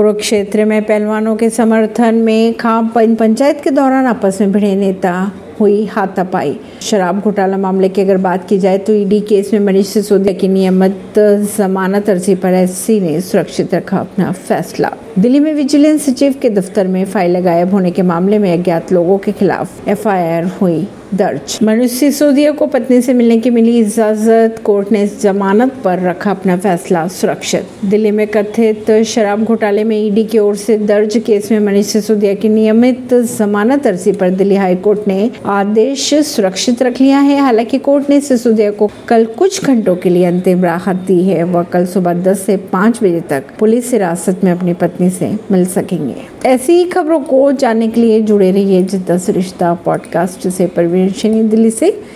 कुरुक्षेत्र में पहलवानों के समर्थन में खाम पंचायत के दौरान आपस में भिड़े नेता हुई हाथापाई। शराब घोटाला मामले की अगर बात की जाए तो ईडी केस में मनीष सिसोदिया की नियमित जमानत अर्जी पर एससी ने सुरक्षित रखा अपना फैसला। दिल्ली में विजिलेंस सचिव के दफ्तर में फ़ाइल गायब होने के मामले में अज्ञात लोगों के खिलाफ एफआईआर हुई। दर्ज। मनुष्य सिसोदिया को पत्नी से मिलने की मिली इजाज़त, कोर्ट ने जमानत पर रखा अपना फैसला सुरक्षित। दिल्ली में कथित शराब घोटाले में ईडी की ओर से दर्ज केस में मनीष सिसोदिया की नियमित जमानत अर्जी पर दिल्ली हाई कोर्ट ने आदेश सुरक्षित रख लिया है। हालाँकि कोर्ट ने सिसोदिया को कल कुछ घंटों के लिए अंतिम राहत दी है। वह कल सुबह दस से पाँच बजे तक पुलिस हिरासत में अपनी पत्नी से मिल सकेंगे। ऐसी ही खबरों को जानने के लिए जुड़े रहिए जिद्दा रिश्ता पॉडकास्ट से। परवीन दिल्ली से।